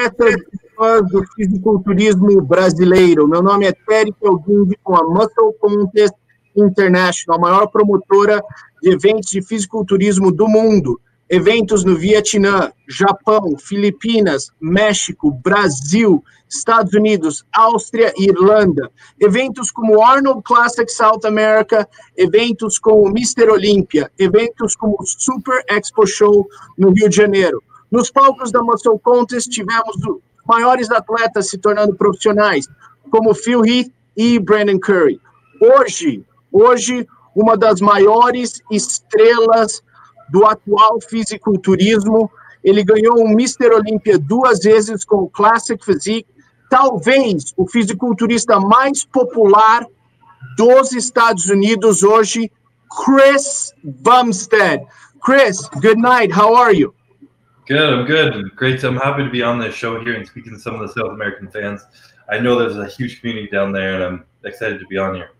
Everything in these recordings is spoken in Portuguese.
Olá, atletas fãs do fisiculturismo brasileiro. Meu nome é Terry Felguindi com a Muscle Contest International, a maior promotora de eventos de fisiculturismo do mundo. Eventos no Vietnã, Japão, Filipinas, México, Brasil, Estados Unidos, Áustria e Irlanda. Eventos como o Arnold Classic South America, eventos como o Mr. Olympia, eventos como o Super Expo Show no Rio de Janeiro. Nos palcos da Muscle Contest tivemos os maiores atletas se tornando profissionais, como Phil Heath e Brandon Curry. Hoje, hoje uma das maiores estrelas do atual fisiculturismo. Ele ganhou um Mr. Olímpia duas vezes com o Classic Physique, talvez o fisiculturista mais popular dos Estados Unidos hoje, Chris Bumstead. Chris, good night. How are you? Good, I'm good. Great. I'm happy to be on this show here and speaking to some of the South American fans. I know there's a huge community down there, and I'm excited to be on here.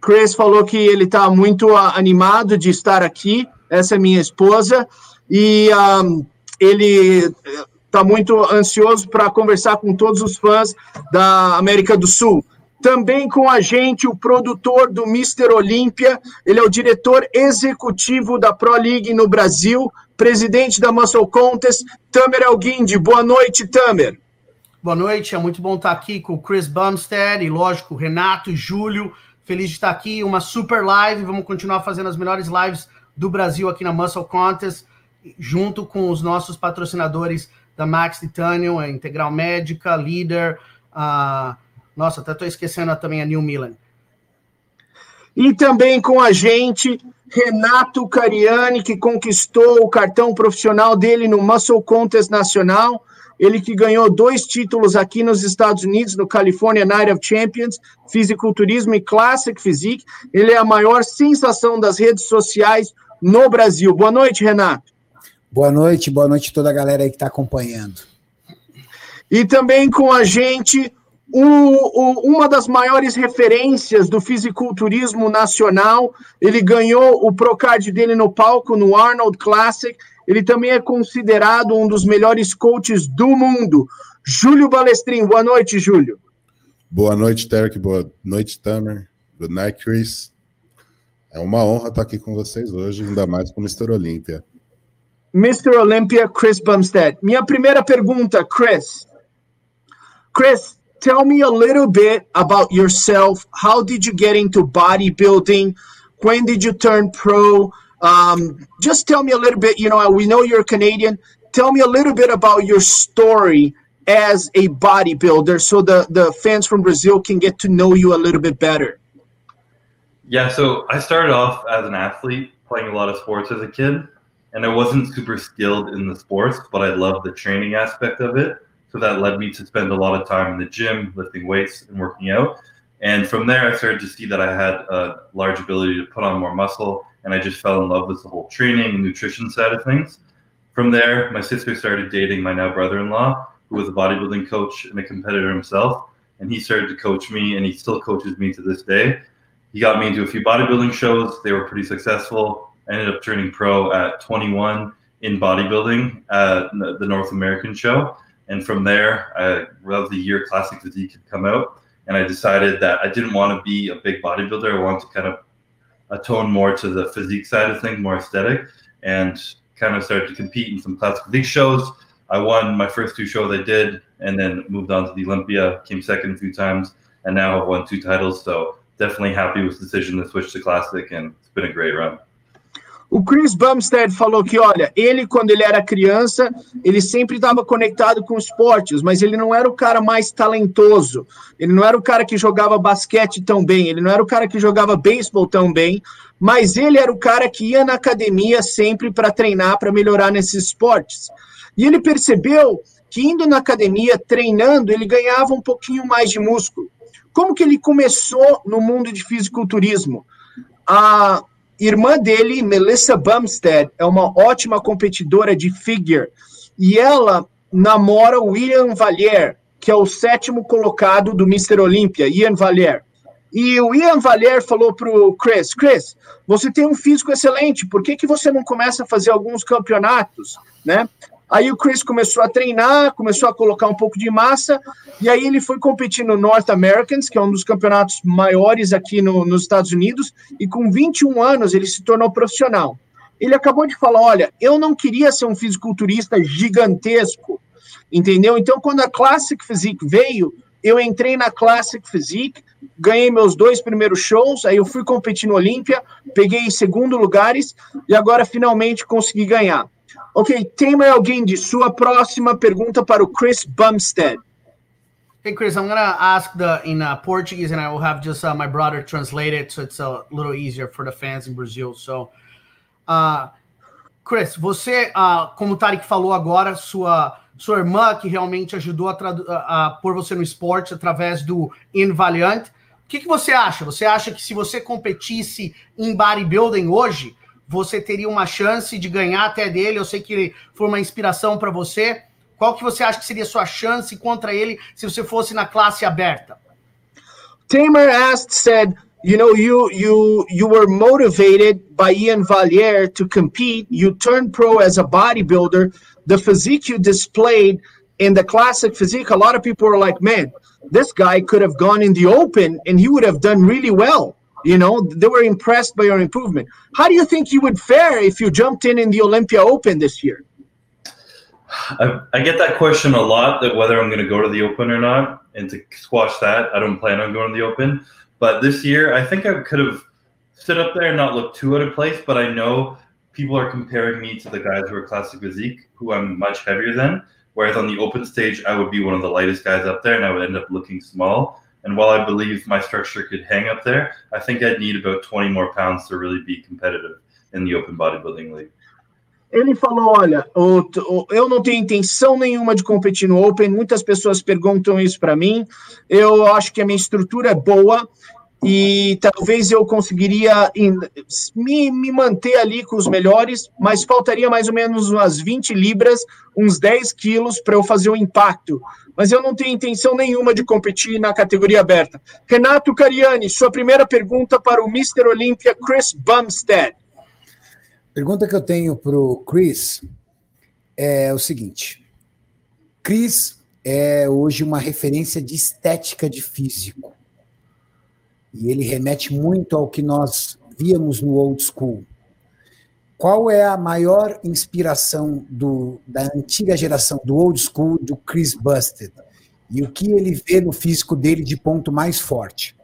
Chris falou que ele está muito animado de estar aqui essa é minha esposa, e um, ele está muito ansioso para conversar com todos os fãs da América do Sul. Também com a gente o produtor do Mr. Olímpia, ele é o diretor executivo da Pro League no Brasil, presidente da Muscle Contest, Tamer Elguindi. Boa noite, Tamer. Boa noite, é muito bom estar aqui com o Chris Bumstead e, lógico, Renato e Júlio. Feliz de estar aqui, uma super live. Vamos continuar fazendo as melhores lives do Brasil aqui na Muscle Contest, junto com os nossos patrocinadores da Max Titanium, a Integral Médica, Leader, a... nossa, até estou esquecendo também a New Milan. E também com a gente, Renato Cariani, que conquistou o cartão profissional dele no Muscle Contest Nacional. Ele que ganhou dois títulos aqui nos Estados Unidos, no California Night of Champions, fisiculturismo e Classic Physique. Ele é a maior sensação das redes sociais no Brasil. Boa noite, Renato. Boa noite, boa noite a toda a galera aí que está acompanhando. E também com a gente o, o, uma das maiores referências do fisiculturismo nacional. Ele ganhou o Procard dele no palco no Arnold Classic. Ele também é considerado um dos melhores coaches do mundo. Júlio Balestrin, boa noite, Júlio. Boa noite, Derek. Boa noite, Tamer. Good night, Chris. É uma honra estar aqui com vocês hoje, ainda mais com o Mr. Olympia. Mr. Olympia, Chris Bumstead. Minha primeira pergunta, Chris. Chris, tell me a little bit about yourself. How did you get into bodybuilding? When did you turn pro? Um, just tell me a little bit. You know, we know you're Canadian. Tell me a little bit about your story as a bodybuilder so the, the fans from Brazil can get to know you a little bit better. Yeah, so I started off as an athlete, playing a lot of sports as a kid, and I wasn't super skilled in the sports, but I loved the training aspect of it. So that led me to spend a lot of time in the gym, lifting weights and working out. And from there, I started to see that I had a large ability to put on more muscle, and I just fell in love with the whole training and nutrition side of things. From there, my sister started dating my now brother in law, who was a bodybuilding coach and a competitor himself. And he started to coach me, and he still coaches me to this day he got me into a few bodybuilding shows. They were pretty successful. I ended up turning pro at 21 in bodybuilding at the North American show. And from there, I, of the year Classic Physique had come out. And I decided that I didn't want to be a big bodybuilder. I wanted to kind of atone more to the physique side of things, more aesthetic, and kind of started to compete in some classic physique shows. I won my first two shows I did, and then moved on to the Olympia, came second a few times, and now I've won two titles. So definitely happy with the decision to switch to Classic, and it's been a great run. O Chris Bumstead falou que, olha, ele, quando ele era criança, ele sempre estava conectado com esportes, mas ele não era o cara mais talentoso. Ele não era o cara que jogava basquete tão bem, ele não era o cara que jogava beisebol tão bem, mas ele era o cara que ia na academia sempre para treinar, para melhorar nesses esportes. E ele percebeu que indo na academia, treinando, ele ganhava um pouquinho mais de músculo. Como que ele começou no mundo de fisiculturismo? A irmã dele, Melissa Bumstead, é uma ótima competidora de figure e ela namora William Valier, que é o sétimo colocado do Mr. Olympia, Ian Valier. E o Ian Valier falou para o Chris, Chris, você tem um físico excelente, por que, que você não começa a fazer alguns campeonatos, né? Aí o Chris começou a treinar, começou a colocar um pouco de massa, e aí ele foi competir no North Americans, que é um dos campeonatos maiores aqui no, nos Estados Unidos, e com 21 anos ele se tornou profissional. Ele acabou de falar: olha, eu não queria ser um fisiculturista gigantesco, entendeu? Então, quando a Classic Physique veio, eu entrei na Classic Physique, ganhei meus dois primeiros shows, aí eu fui competir no Olímpia, peguei segundo lugares e agora finalmente consegui ganhar. Ok, tem mais alguém de sua próxima pergunta para o Chris Bumstead? Hey Chris, I'm gonna ask the in uh, Portuguese, and I will have just uh, my brother translate it, so it's a little easier for the fans in Brazil. So, uh, Chris, você, uh, como o Tarek falou agora, sua sua irmã que realmente ajudou a, a, a pôr você no esporte através do Invaliant. O que, que você acha? Você acha que se você competisse em bodybuilding hoje, você teria uma chance de ganhar até dele? Eu sei que foi uma inspiração para você. Qual que você acha que seria a sua chance contra ele se você fosse na classe aberta? Tamer asked, said, you know, you you you were motivated by Ian Valier to compete. You turned pro as a bodybuilder. the physique you displayed in the classic physique, a lot of people were like, man, this guy could have gone in the open and he would have done really well. You know, they were impressed by your improvement. How do you think you would fare if you jumped in in the Olympia Open this year? I, I get that question a lot that whether I'm going to go to the Open or not. And to squash that, I don't plan on going to the Open. But this year, I think I could have stood up there and not looked too out of place. But I know people are comparing me to the guys who are classic physique, who I'm much heavier than. Whereas on the open stage, I would be one of the lightest guys up there, and I would end up looking small. And while I believe my structure could hang up there, I think I'd need about 20 more pounds to really be competitive in the open bodybuilding league. Ele falou: Olha, eu não tenho intenção nenhuma de competir no Open. Muitas pessoas perguntam isso para mim. Eu acho que a minha estrutura é boa. E talvez eu conseguiria me, me, manter ali com os melhores, mas faltaria mais ou menos umas 20 libras, uns 10 quilos para eu fazer o impacto. Mas eu não tenho intenção nenhuma de competir na categoria aberta. Renato Cariani, sua primeira pergunta para o Mr. Olympia Chris Bumstead. Pergunta que eu tenho para o Chris é o seguinte: Chris é hoje uma referência de estética de físico e ele remete muito ao que nós víamos no old school. Qual é a maior inspiração do, da antiga geração, do old school, do Chris Busted? E o que ele vê no físico dele de ponto mais forte?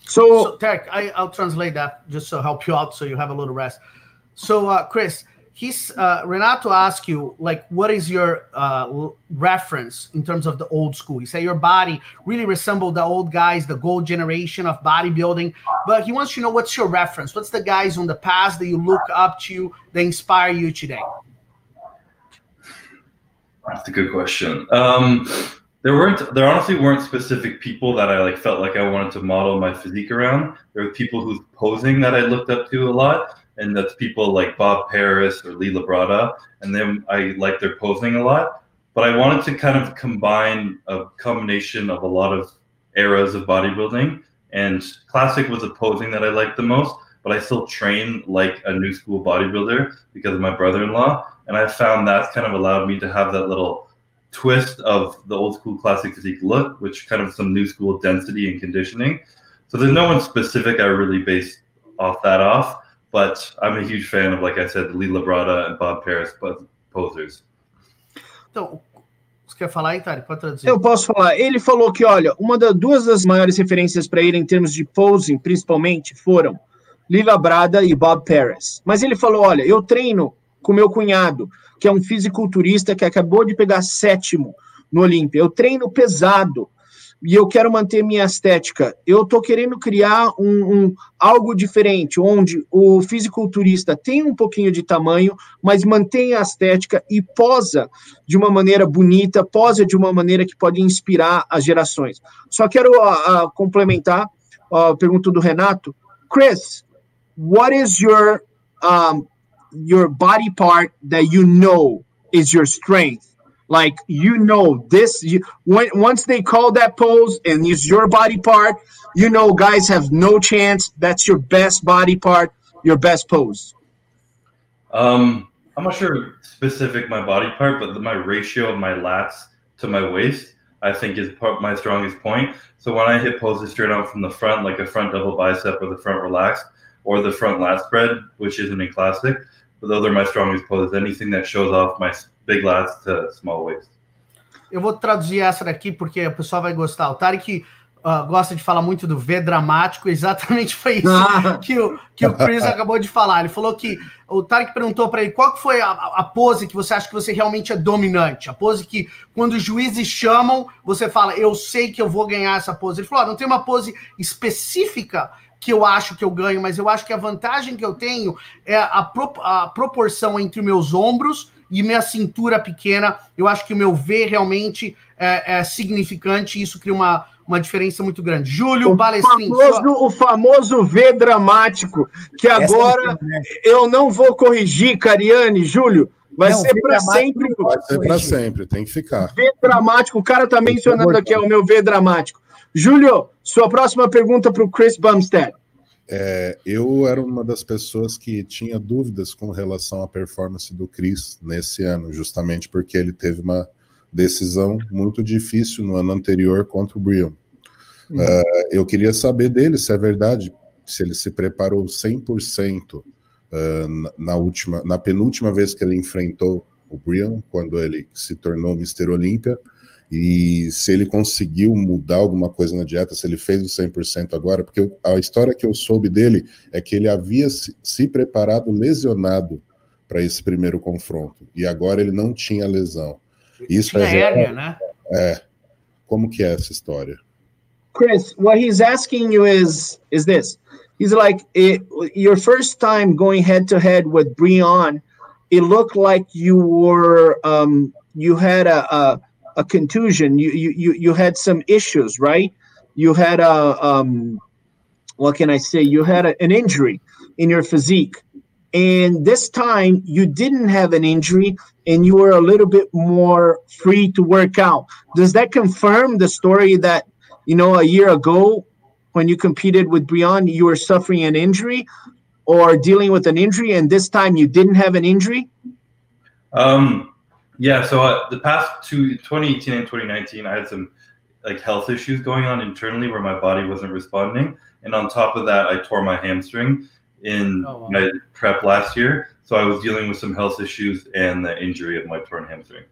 So, so Tarek, I, I'll translate that just to help you out so you have a little rest. So, uh, Chris, he's uh, Renato asked you like what is your uh, reference in terms of the old school? He said your body really resembled the old guys the gold generation of bodybuilding but he wants to know what's your reference? What's the guys on the past that you look up to that inspire you today? That's a good question. Um, there weren't there honestly weren't specific people that i like felt like i wanted to model my physique around. There were people whose posing that i looked up to a lot and that's people like Bob Paris or Lee Labrada, and then I like their posing a lot. But I wanted to kind of combine a combination of a lot of eras of bodybuilding, and classic was the posing that I liked the most. But I still train like a new school bodybuilder because of my brother-in-law, and I found that kind of allowed me to have that little twist of the old school classic physique look, which kind of some new school density and conditioning. So there's no one specific I really based off that off but I'm a huge fan of, like I said, Lee Labrada and Bob Paris posers. Então, você quer falar aí, Tari? Pode traduzir. Eu posso falar. Ele falou que, olha, uma das duas das maiores referências para ele em termos de posing, principalmente, foram Lee Labrada e Bob Paris. Mas ele falou, olha, eu treino com meu cunhado, que é um fisiculturista que acabou de pegar sétimo no Olímpia. Eu treino pesado e eu quero manter minha estética. Eu estou querendo criar um, um, algo diferente, onde o fisiculturista tem um pouquinho de tamanho, mas mantém a estética e posa de uma maneira bonita, posa de uma maneira que pode inspirar as gerações. Só quero uh, complementar a uh, pergunta do Renato. Chris, what is your um, your body part that you know is your strength? Like you know this you, when, once they call that pose and use your body part, you know guys have no chance. That's your best body part, your best pose. Um, I'm not sure specific my body part, but my ratio of my lats to my waist, I think is my strongest point. So when I hit poses straight out from the front, like a front double bicep or the front relaxed, or the front lat spread, which isn't a classic, those are my strongest poses. Anything that shows off my big lats to small waist. Eu vou traduzir essa daqui porque o pessoal vai gostar. O Tarek uh, gosta de falar muito do V dramático, exatamente foi isso ah. que, o, que o Chris acabou de falar. Ele falou que o Tarek perguntou para ele qual que foi a, a, pose que você acha que você realmente é dominante, a pose que quando os juízes chamam, você fala, eu sei que eu vou ganhar essa pose. Ele falou, ah, não tem uma pose específica que eu acho que eu ganho, mas eu acho que a vantagem que eu tenho é a, pro, a proporção entre meus ombros e minha cintura pequena. Eu acho que o meu V realmente é, é significante e isso cria uma, uma diferença muito grande. Júlio o Balestrin. Famoso, só... O famoso V dramático, que agora eu não vou corrigir, Cariane, Júlio. Vai não, ser para sempre. Vai ser para sempre, tem que ficar. V dramático, o cara está mencionando aqui, é o meu V dramático. Júlio, sua próxima pergunta para o Chris Bumstead. É, eu era uma das pessoas que tinha dúvidas com relação à performance do Chris nesse ano, justamente porque ele teve uma decisão muito difícil no ano anterior contra o Brian. Uhum. Uh, eu queria saber dele se é verdade, se ele se preparou 100% uh, na, na, última, na penúltima vez que ele enfrentou o Brian, quando ele se tornou Mr. Olímpia, e se ele conseguiu mudar alguma coisa na dieta, se ele fez o 100% agora, porque a história que eu soube dele é que ele havia se, se preparado lesionado para esse primeiro confronto, e agora ele não tinha lesão. Isso tinha é hérnia, né? É. Como que é essa história? Chris, what he's asking you is is this. He's like it, your first time going head to head with Brion, it looked like you were um, you had a, a a contusion. You you you had some issues, right? You had a um, what can I say? You had a, an injury in your physique, and this time you didn't have an injury, and you were a little bit more free to work out. Does that confirm the story that you know a year ago when you competed with Brian, you were suffering an injury or dealing with an injury, and this time you didn't have an injury? Um, yeah, so uh, the past two, 2018 and 2019, I had some like health issues going on internally where my body wasn't responding, and on top of that, I tore my hamstring in oh, wow. my prep last year. So I was dealing with some health issues and the injury of my torn hamstring.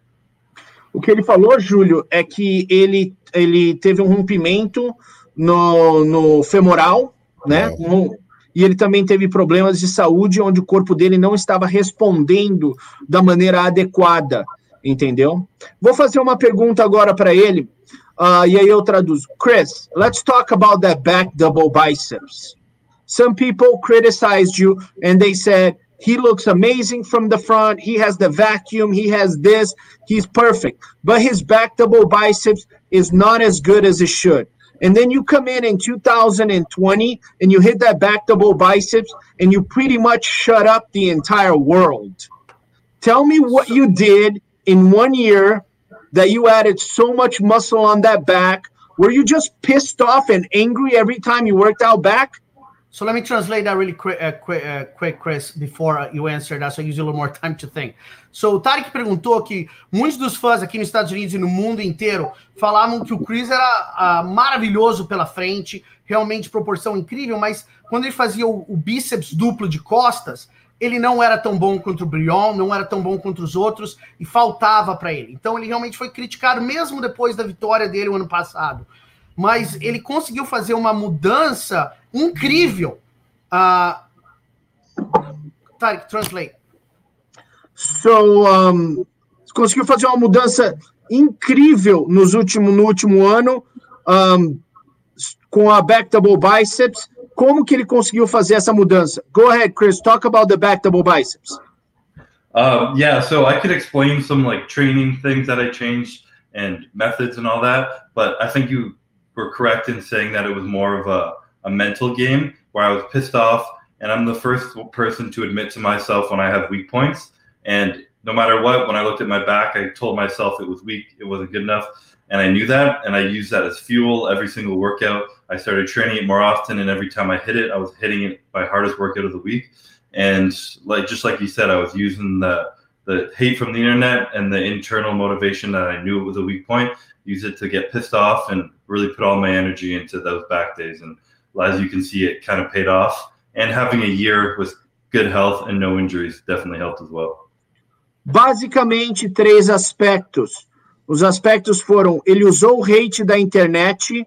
O que ele falou, Júlio, é que ele, ele teve um rompimento no, no femoral, né? Um, e ele também teve problemas de saúde onde o corpo dele não estava respondendo da maneira adequada, entendeu? Vou fazer uma pergunta agora para ele, uh, e aí eu traduzo. Chris, let's talk about that back double biceps. Some people criticized you and they said, he looks amazing from the front. He has the vacuum. He has this. He's perfect. But his back double biceps is not as good as it should. And then you come in in 2020 and you hit that back double biceps and you pretty much shut up the entire world. Tell me what you did in one year that you added so much muscle on that back. Were you just pissed off and angry every time you worked out back? So let me translate that really quick, uh, quick, uh, quick Chris, before uh, you answer that, so I use a little more time to think. So o Tarek perguntou que muitos dos fãs aqui nos Estados Unidos e no mundo inteiro falavam que o Chris era uh, maravilhoso pela frente, realmente proporção incrível, mas quando ele fazia o, o, bíceps duplo de costas, ele não era tão bom contra o Brion, não era tão bom contra os outros e faltava para ele. Então ele realmente foi criticado mesmo depois da vitória dele o ano passado mas ele conseguiu fazer uma mudança incrível. Uh, Tarek, translate. So, um, conseguiu fazer uma mudança incrível nos último, no último ano um, com a back double biceps. Como que ele conseguiu fazer essa mudança? Go ahead, Chris. Talk about the back double biceps. Um, yeah, so I could explain some like training things that I changed and methods and all that, but I think you were correct in saying that it was more of a, a mental game where I was pissed off. And I'm the first person to admit to myself when I have weak points. And no matter what, when I looked at my back, I told myself it was weak, it wasn't good enough. And I knew that. And I used that as fuel every single workout. I started training it more often. And every time I hit it, I was hitting it my hardest workout of the week. And like just like you said, I was using the the hate from the internet and the internal motivation that I knew it was a weak point, use it to get pissed off and really put all my energy into those back days. And as you can see, it kind of paid off. And having a year with good health and no injuries definitely helped as well. Basicamente, três aspectos. Os aspectos foram: ele usou o hate da internet,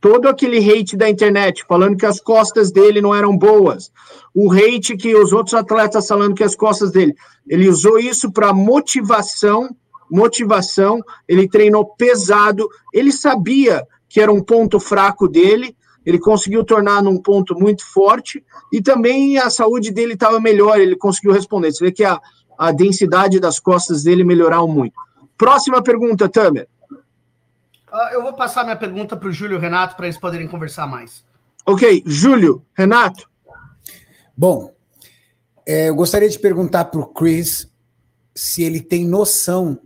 todo aquele hate da internet, falando que as costas dele não eram boas, o hate que os outros atletas falando que as costas dele, ele usou isso para motivação, motivação, ele treinou pesado, ele sabia que era um ponto fraco dele, ele conseguiu tornar num ponto muito forte e também a saúde dele estava melhor, ele conseguiu responder. Você vê que a, a densidade das costas dele melhorou muito. Próxima pergunta, Tamer. Uh, eu vou passar minha pergunta para o Júlio e o Renato para eles poderem conversar mais. Ok, Júlio, Renato. Bom, é, eu gostaria de perguntar para o Chris se ele tem noção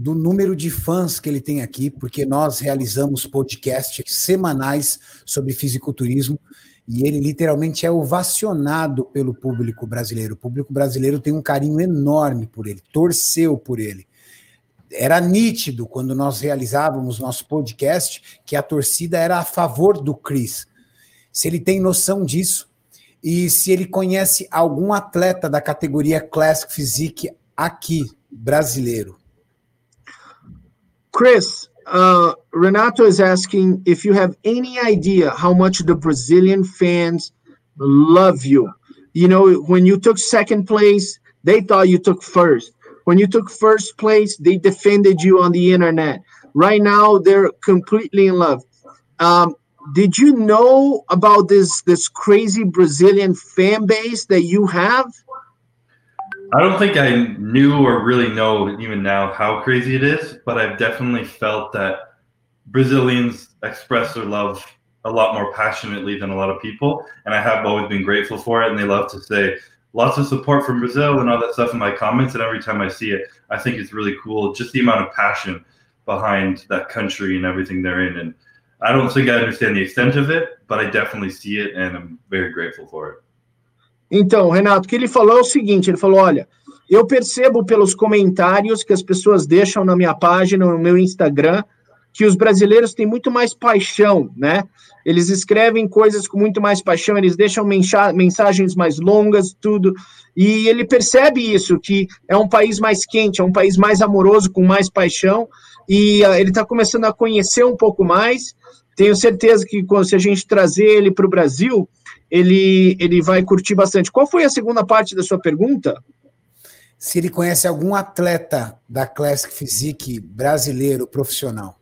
do número de fãs que ele tem aqui, porque nós realizamos podcasts semanais sobre fisiculturismo e ele literalmente é ovacionado pelo público brasileiro. O público brasileiro tem um carinho enorme por ele, torceu por ele era nítido quando nós realizávamos nosso podcast que a torcida era a favor do Chris. Se ele tem noção disso e se ele conhece algum atleta da categoria Classic Physique aqui, brasileiro. Chris, uh, Renato is asking if you have any idea how much the Brazilian fans love you. You know, when you took second place, they thought you took first. When you took first place, they defended you on the internet. Right now, they're completely in love. Um, did you know about this this crazy Brazilian fan base that you have? I don't think I knew or really know even now how crazy it is, but I've definitely felt that Brazilians express their love a lot more passionately than a lot of people, and I have always been grateful for it. And they love to say, lots of support from Brazil and all that stuff in my comments. And every time I see it, I think it's really cool. Just the amount of passion behind that country and everything they're in. And I don't think I understand the extent of it, but I definitely see it and I'm very grateful for it. Então, Renato, o que ele falou é o seguinte: ele falou, olha, eu percebo pelos comentários que as pessoas deixam na minha página, no meu Instagram, que os brasileiros têm muito mais paixão, né? Eles escrevem coisas com muito mais paixão, eles deixam mensagens mais longas, tudo. E ele percebe isso, que é um país mais quente, é um país mais amoroso, com mais paixão. E uh, ele está começando a conhecer um pouco mais. Tenho certeza que se a gente trazer ele para o Brasil, ele, ele vai curtir bastante. Qual foi a segunda parte da sua pergunta? Se ele conhece algum atleta da Classic Physique brasileiro profissional.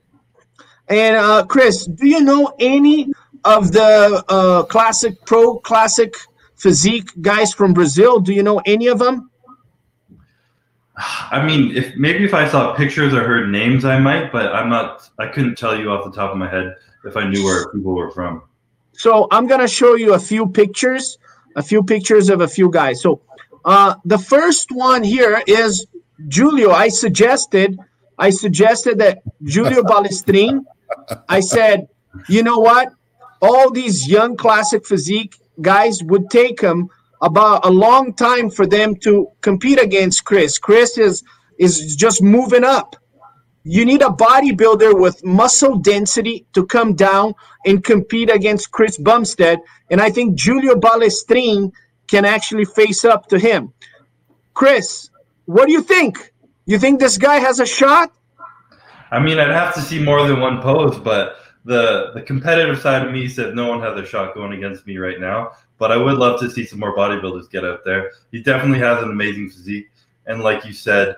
And uh, Chris, do you know any of the uh, classic pro classic physique guys from Brazil? Do you know any of them? I mean, if maybe if I saw pictures or heard names, I might, but I'm not. I couldn't tell you off the top of my head if I knew where people were from. So I'm gonna show you a few pictures, a few pictures of a few guys. So uh, the first one here is Julio. I suggested, I suggested that Julio Balestrin I said, you know what? All these young classic physique guys would take him about a long time for them to compete against Chris. Chris is is just moving up. You need a bodybuilder with muscle density to come down and compete against Chris Bumstead. And I think Julio Balestrin can actually face up to him. Chris, what do you think? You think this guy has a shot? I mean, I'd have to see more than one pose, but the the competitive side of me said no one has a shot going against me right now. But I would love to see some more bodybuilders get out there. He definitely has an amazing physique, and like you said,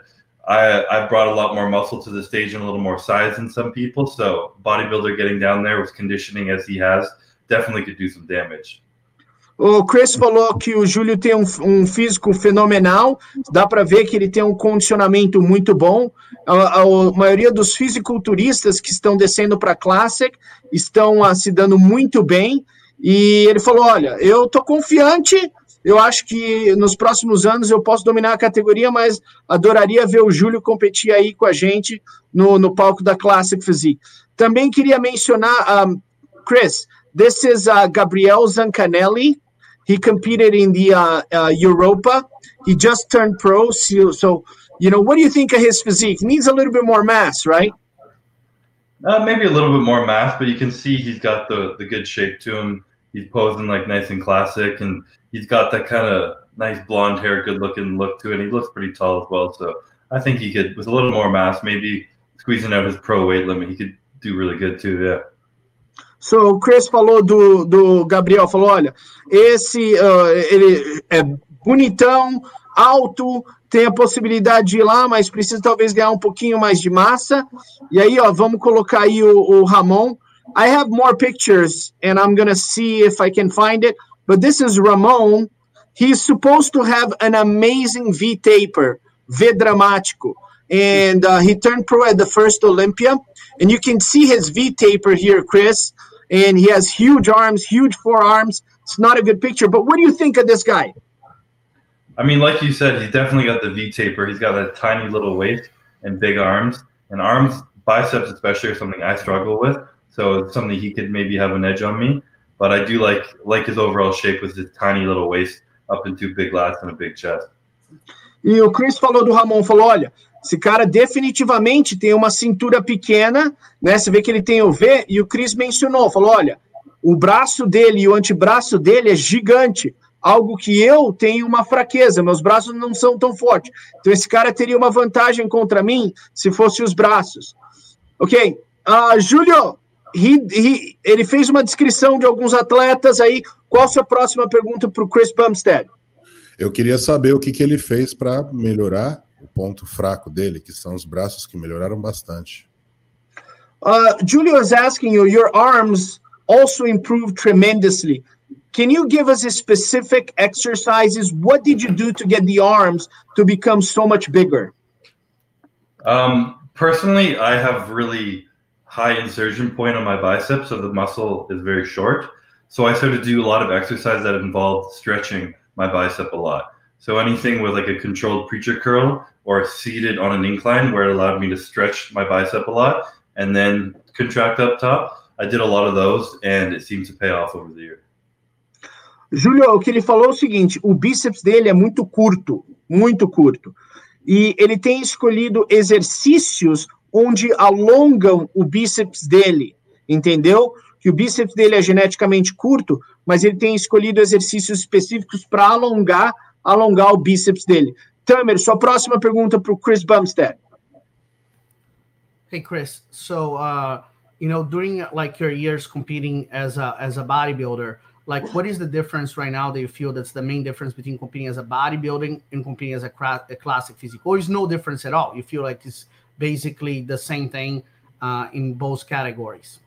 I I brought a lot more muscle to the stage and a little more size than some people. So bodybuilder getting down there with conditioning as he has definitely could do some damage. O Chris falou que o Júlio tem um, um físico fenomenal, dá para ver que ele tem um condicionamento muito bom. A, a, a maioria dos fisiculturistas que estão descendo para a Classic estão uh, se dando muito bem. E ele falou: Olha, eu estou confiante, eu acho que nos próximos anos eu posso dominar a categoria, mas adoraria ver o Júlio competir aí com a gente no, no palco da Classic Physique. Também queria mencionar, um, Chris, this is uh, Gabriel Zancanelli. He competed in the uh, uh, Europa. He just turned pro. So, so, you know, what do you think of his physique? Needs a little bit more mass, right? Uh, maybe a little bit more mass, but you can see he's got the, the good shape to him. He's posing like nice and classic, and he's got that kind of nice blonde hair, good looking look to it. And he looks pretty tall as well. So I think he could, with a little more mass, maybe squeezing out his pro weight limit, he could do really good too. Yeah. So, o Chris falou do, do Gabriel, falou, olha, esse, uh, ele é bonitão, alto, tem a possibilidade de ir lá, mas precisa talvez ganhar um pouquinho mais de massa. E aí, ó, vamos colocar aí o, o Ramon. I have more pictures, and I'm gonna see if I can find it. But this is Ramon. He's supposed to have an amazing V taper, V dramático. And uh, he turned pro at the first Olympia. And you can see his V taper here, Chris. And he has huge arms, huge forearms. It's not a good picture. But what do you think of this guy? I mean, like you said, he's definitely got the V taper. He's got a tiny little waist and big arms. And arms, biceps especially, are something I struggle with. So it's something he could maybe have an edge on me. But I do like like his overall shape with his tiny little waist up into big lats and a big chest. E o Chris falou do Ramon, falou, olha, esse cara definitivamente tem uma cintura pequena, né? Você vê que ele tem o V, e o Chris mencionou, falou, olha, o braço dele e o antebraço dele é gigante, algo que eu tenho uma fraqueza, meus braços não são tão fortes. Então esse cara teria uma vantagem contra mim se fosse os braços. Ok, uh, Júlio, ele fez uma descrição de alguns atletas aí. Qual a sua próxima pergunta para o Chris Bumstead? Eu queria saber o que, que ele fez para melhorar o ponto fraco dele, que são os braços que melhoraram bastante. Uh, Julio is asking you, your arms also improved tremendously. Can you give us specific exercises? What did you do to get the arms to become so much bigger? Um, personally, I have really high insertion point on my biceps, so the muscle is very short. So I started to do a lot of exercise that involved stretching my bicep a lot. So anything with like a controlled preacher curl or seated on an incline where it allowed me to stretch my bicep a lot and then contract up top. I did a lot of those and it seemed to pay off over the year. Júlio, o que ele falou é o seguinte: o bíceps dele é muito curto, muito curto. E ele tem escolhido exercícios onde alongam o bíceps dele, entendeu? Que o bíceps dele é geneticamente curto, mas ele tem escolhido exercícios específicos para alongar, alongar o bíceps dele. Tamer, sua próxima pergunta para o Chris Bumstead. Hey Chris, so uh, you know during like your years competing as a as a bodybuilder, like what is the difference right now that you feel that's the main difference between competing as a bodybuilding and competing as a, a classic physique, or is no difference at all? You feel like it's basically the same thing uh, in both categories.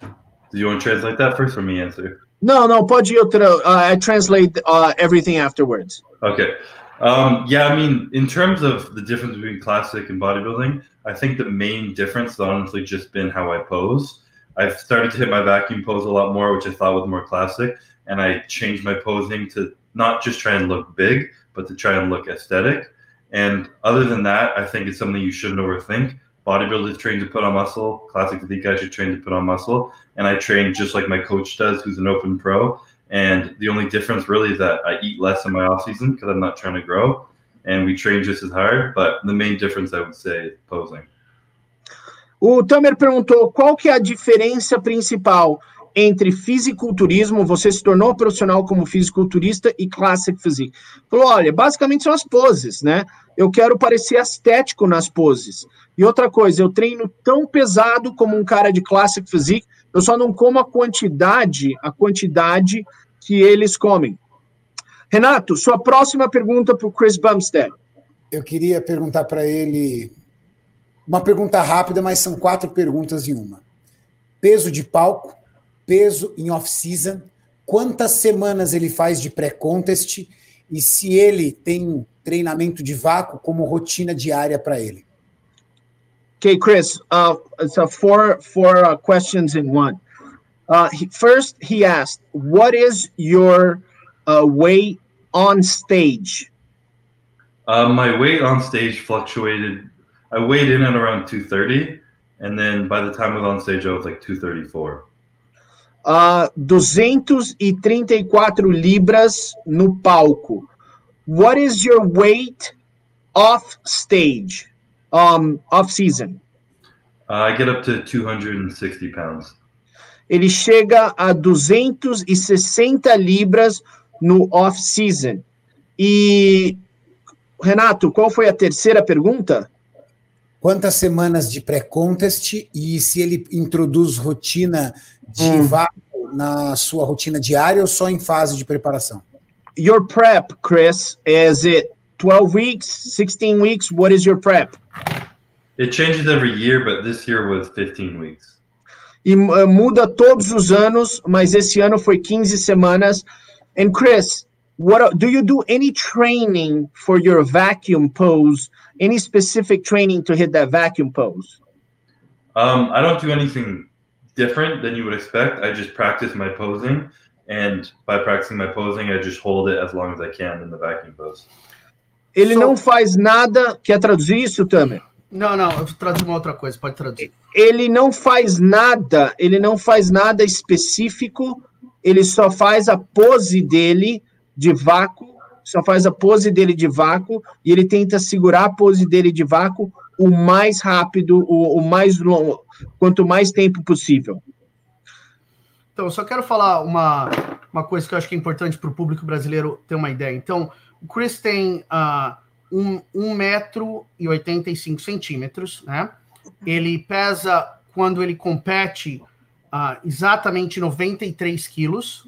Do you want to translate that first for me answer? No, no, pode ir outra. Uh, I translate uh, everything afterwards. Okay. Um, yeah, I mean, in terms of the difference between classic and bodybuilding, I think the main difference has honestly just been how I pose. I've started to hit my vacuum pose a lot more, which I thought was more classic, and I changed my posing to not just try and look big, but to try and look aesthetic. And other than that, I think it's something you shouldn't overthink. Bodybuilders train to put on muscle. Classic physique guys should train to put on muscle. And I train just like my coach does, who's an open pro. And the only difference really is that I eat less in my off season because I'm not trying to grow. And we train just as hard. But the main difference I would say is posing. O Tamer perguntou qual que é a diferença principal entre fisiculturismo, você se tornou profissional como fisiculturista e classic physique. Falou, olha, basicamente são as poses, né? Eu quero parecer estético nas poses. E outra coisa, eu treino tão pesado como um cara de classic physique, eu só não como a quantidade, a quantidade que eles comem. Renato, sua próxima pergunta para o Chris Bumstead. Eu queria perguntar para ele uma pergunta rápida, mas são quatro perguntas em uma. Peso de palco, peso em off-season, quantas semanas ele faz de pré-contest e se ele tem treinamento de vácuo como rotina diária para ele. Okay, Chris, uh, it's a four four uh, questions in one. Uh, he, first, he asked, "What is your uh, weight on stage?" Uh, my weight on stage fluctuated. I weighed in at around 230, and then by the time I was on stage, I was like 234. Uh, 234 libras no palco. What is your weight off stage, um, off season? Uh, I get up to 260 pounds. Ele chega a 260 libras no off season. E Renato, qual foi a terceira pergunta? Quantas semanas de pré-contest e se ele introduz rotina de hum. vácuo na sua rotina diária ou só em fase de preparação? Your prep, Chris, is it 12 weeks, 16 weeks? What is your prep? It changes every year, but this year was 15 weeks. E uh, muda todos os anos, mas esse ano foi 15 semanas. And Chris, what do you do any training for your vacuum pose? Any specific training to hit that vacuum pose? Um, I don't do anything different than you would expect. I just practice my posing, and by practicing my posing, I just hold it as long as I can in the vacuum pose. Ele so, não faz nada. Quer traduzir isso, Tamer? Não, não, eu traduzo uma outra coisa, pode traduzir. Ele não faz nada, ele não faz nada específico, ele só faz a pose dele de vácuo, só faz a pose dele de vácuo e ele tenta segurar a pose dele de vácuo o mais rápido, o, o mais longo, quanto mais tempo possível. Então, eu só quero falar uma, uma coisa que eu acho que é importante para o público brasileiro ter uma ideia. Então, o Chris tem uh, um, um metro e 85 centímetros, né? Ele pesa, quando ele compete, uh, exatamente 93 quilos,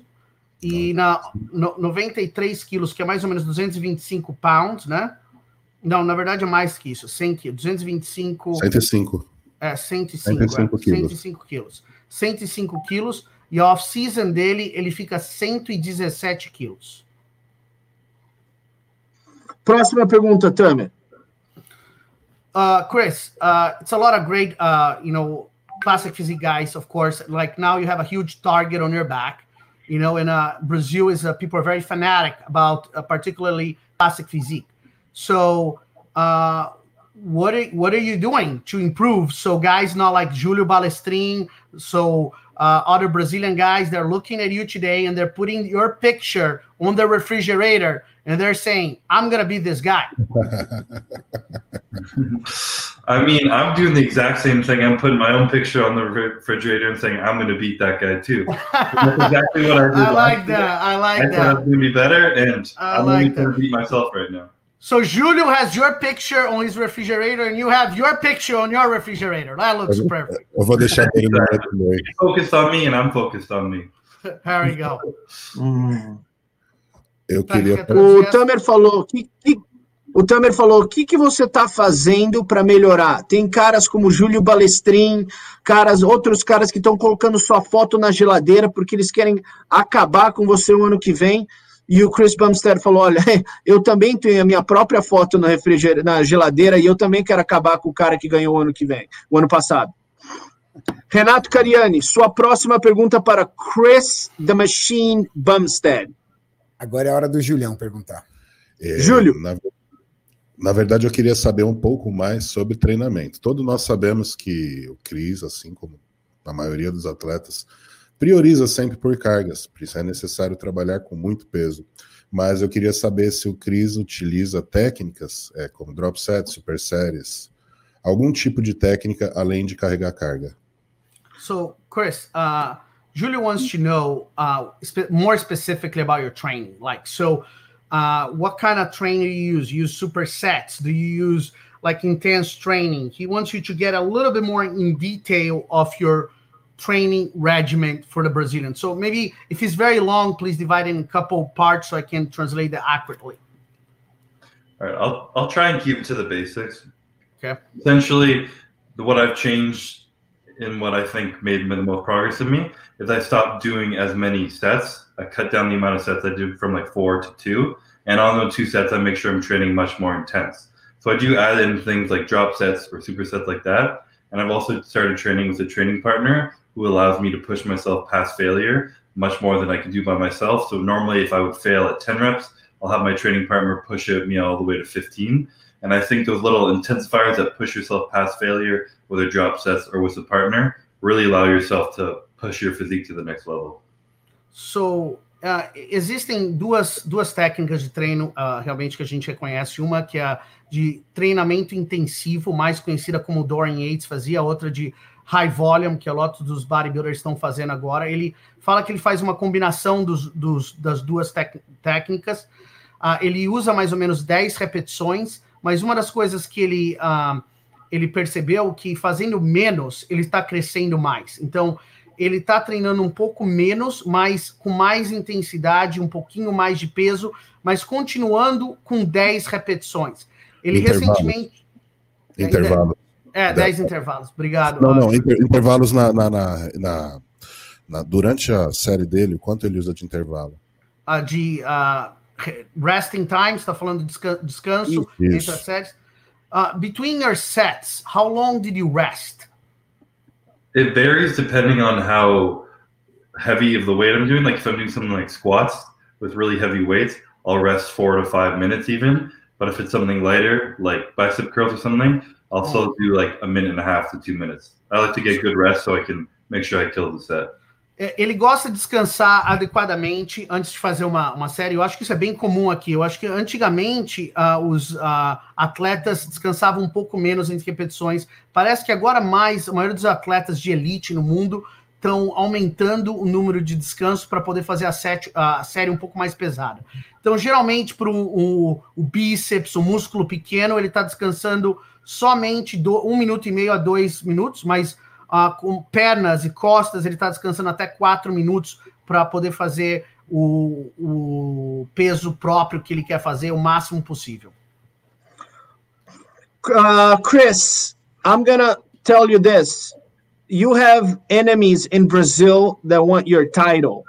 e na no, 93 quilos, que é mais ou menos 225 pounds, né? Não, na verdade é mais que isso, 100 quilos, 225... 105. É, 105, 105 é, quilos. 105 quilos. 105 quilos, e a off-season dele, ele fica 117 quilos. Próxima pergunta, Tamer. Uh, Chris, uh, it's a lot of great, uh, you know, classic physique guys, of course. Like now you have a huge target on your back. You know, in uh, Brazil is uh, people are very fanatic about uh, particularly classic physique. So, uh, what are, what are you doing to improve? So guys not like Julio Balestrin, so uh, other Brazilian guys, they're looking at you today and they're putting your picture on the refrigerator and they're saying, I'm to be this guy. I mean, I'm doing the exact same thing. I'm putting my own picture on the refrigerator and saying, I'm going to beat that guy too. That's exactly what I did. I like that. I like I that. thought I was going to be better, and I am like going to beat myself right now. So Julio has your picture on his refrigerator, and you have your picture on your refrigerator. That looks perfect. Eu vou deixar ele focused on me, and I'm focused on me. There we go. Mm. Eu queria. O Tamer falou que, que o Tamer falou: o que, que você está fazendo para melhorar? Tem caras como Júlio Balestrin, caras, outros caras que estão colocando sua foto na geladeira porque eles querem acabar com você o ano que vem. E o Chris Bumstead falou: olha, eu também tenho a minha própria foto na, refriger... na geladeira e eu também quero acabar com o cara que ganhou o ano que vem, o ano passado. Renato Cariani, sua próxima pergunta para Chris the Machine Bumstead. Agora é a hora do Julião perguntar. É, Júlio. Na, na, verdade, eu queria saber um pouco mais sobre treinamento. Todos nós sabemos que o Cris, assim como a maioria dos atletas, prioriza sempre por cargas, por isso é necessário trabalhar com muito peso. Mas eu queria saber se o Cris utiliza técnicas é, como drop set, super séries, algum tipo de técnica além de carregar carga. So, Chris, uh, Julia wants to know uh, more specifically about your training. Like, so uh, what kind of training you use? You use supersets? Do you use like intense training? He wants you to get a little bit more in detail of your training regimen for the Brazilian. So maybe if it's very long, please divide it in a couple parts so I can translate that accurately. All right, I'll I'll try and keep it to the basics. Okay. Essentially, what I've changed in what I think made the most progress in me is I stopped doing as many sets. I cut down the amount of sets I do from like four to two. And on those two sets, I make sure I'm training much more intense. So I do add in things like drop sets or super sets like that. And I've also started training with a training partner who allows me to push myself past failure much more than I can do by myself. So normally, if I would fail at 10 reps, I'll have my training partner push it me all the way to 15. And I think those little intensifiers that push yourself past failure, whether drop sets or with a partner, really allow yourself to push your physique to the next level. So, uh, existem duas, duas técnicas de treino uh, realmente que a gente reconhece. Uma que é de treinamento intensivo, mais conhecida como Dorian Yates fazia, outra de high volume, que a lot dos bodybuilders estão fazendo agora. Ele fala que ele faz uma combinação dos, dos das duas técnicas. Uh, ele usa mais ou menos 10 repetições, mas uma das coisas que ele, uh, ele percebeu que fazendo menos, ele está crescendo mais. Então, ele está treinando um pouco menos, mas com mais intensidade, um pouquinho mais de peso, mas continuando com 10 repetições. Ele recentemente. Intervalo. É, 10 intervalos. Obrigado. Não, não, inter, intervalos na, na, na, na, durante a série dele, quanto ele usa de intervalo? Uh, de uh, resting time, está falando de descanso Isso. entre as séries. Uh, between your sets, how long did you rest? It varies depending on how heavy of the weight I'm doing. Like if I'm doing something like squats with really heavy weights, I'll rest four to five minutes even. But if it's something lighter, like bicep curls or something, I'll still do like a minute and a half to two minutes. I like to get good rest so I can make sure I kill the set. É, ele gosta de descansar adequadamente antes de fazer uma, uma série. Eu acho que isso é bem comum aqui. Eu acho que antigamente uh, os uh, atletas descansavam um pouco menos entre repetições. Parece que agora mais, a maioria dos atletas de elite no mundo estão aumentando o número de descanso para poder fazer a, set, a, série um pouco mais pesada. Então, geralmente, para o, o, bíceps, o músculo pequeno, ele está descansando somente do, um minuto e meio a dois minutos, mas uh, com pernas e costas, ele está descansando até quatro minutos para poder fazer o, o peso próprio que ele quer fazer o máximo possível. Uh, Chris, I'm gonna tell you this. You have enemies in Brazil that want your title.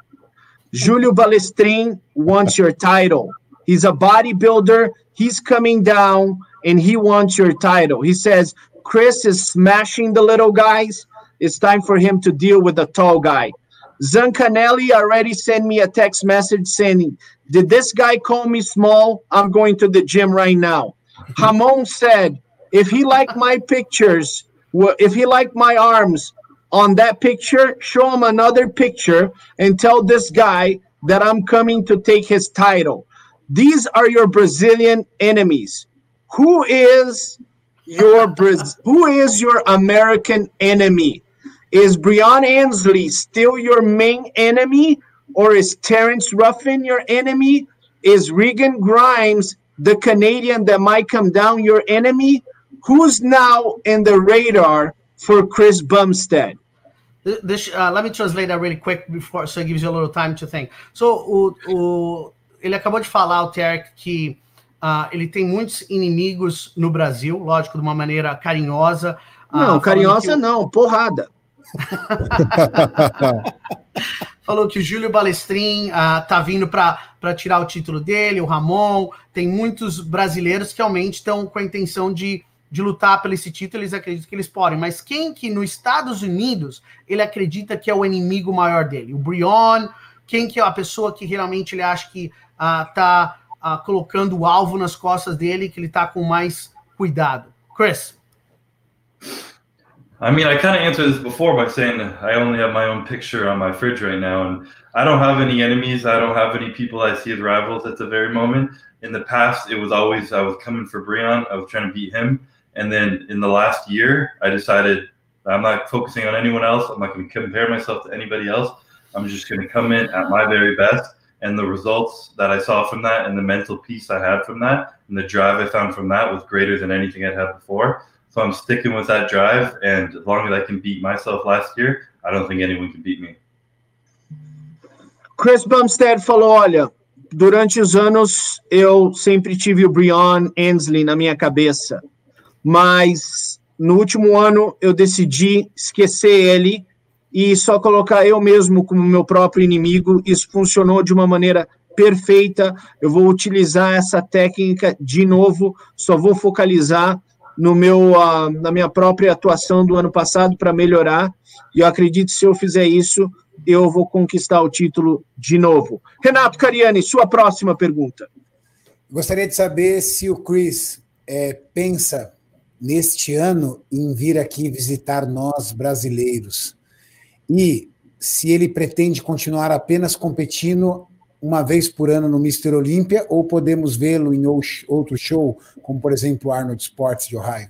Julio Balestrin wants your title. He's a bodybuilder. He's coming down and he wants your title. He says Chris is smashing the little guys. It's time for him to deal with the tall guy. Zancanelli already sent me a text message saying, Did this guy call me small? I'm going to the gym right now. Hamon said, If he liked my pictures, if he liked my arms on that picture, show him another picture and tell this guy that I'm coming to take his title. These are your Brazilian enemies. Who is your Braz- who is your American enemy? Is Brian Ansley still your main enemy, or is Terrence Ruffin your enemy? Is Regan Grimes, the Canadian that might come down, your enemy? Who's now in the radar for Chris Bumstead? This, uh, let me translate that really quick before, so it gives you a little time to think. So, o, o ele acabou de falar, o Terry, que uh, ele tem muitos inimigos no Brasil, lógico, de uma maneira carinhosa. Não, uh, carinhosa que... não, porrada. Falou que o Júlio Balestrin uh, tá vindo para tirar o título dele, o Ramon. Tem muitos brasileiros que realmente estão com a intenção de, de lutar pelo esse título, eles acreditam que eles podem. Mas quem que nos Estados Unidos ele acredita que é o inimigo maior dele? O Brion? Quem que é a pessoa que realmente ele acha que uh, tá uh, colocando o alvo nas costas dele, que ele tá com mais cuidado? Chris. I mean, I kind of answered this before by saying I only have my own picture on my fridge right now, and I don't have any enemies. I don't have any people I see as rivals at the very moment. In the past, it was always I was coming for Breon. I was trying to beat him, and then in the last year, I decided I'm not focusing on anyone else. I'm not going to compare myself to anybody else. I'm just going to come in at my very best, and the results that I saw from that, and the mental peace I had from that, and the drive I found from that was greater than anything I'd had before. So I'm sticking with that drive, and as long as I can beat myself last year, I don't think anyone can beat me. Chris Bumstead falou: olha, durante os anos eu sempre tive o Brian Ansley na minha cabeça, mas no último ano eu decidi esquecer ele e só colocar eu mesmo como meu próprio inimigo. Isso funcionou de uma maneira perfeita. Eu vou utilizar essa técnica de novo, só vou focalizar no meu, uh, na minha própria atuação do ano passado para melhorar. E eu acredito que se eu fizer isso, eu vou conquistar o título de novo. Renato Cariani, sua próxima pergunta. Gostaria de saber se o Chris é, pensa neste ano em vir aqui visitar nós brasileiros. E se ele pretende continuar apenas competindo uma vez por ano no Mr. Olympia ou podemos vê-lo em outro show, como por exemplo Arnold Sports de Ohio?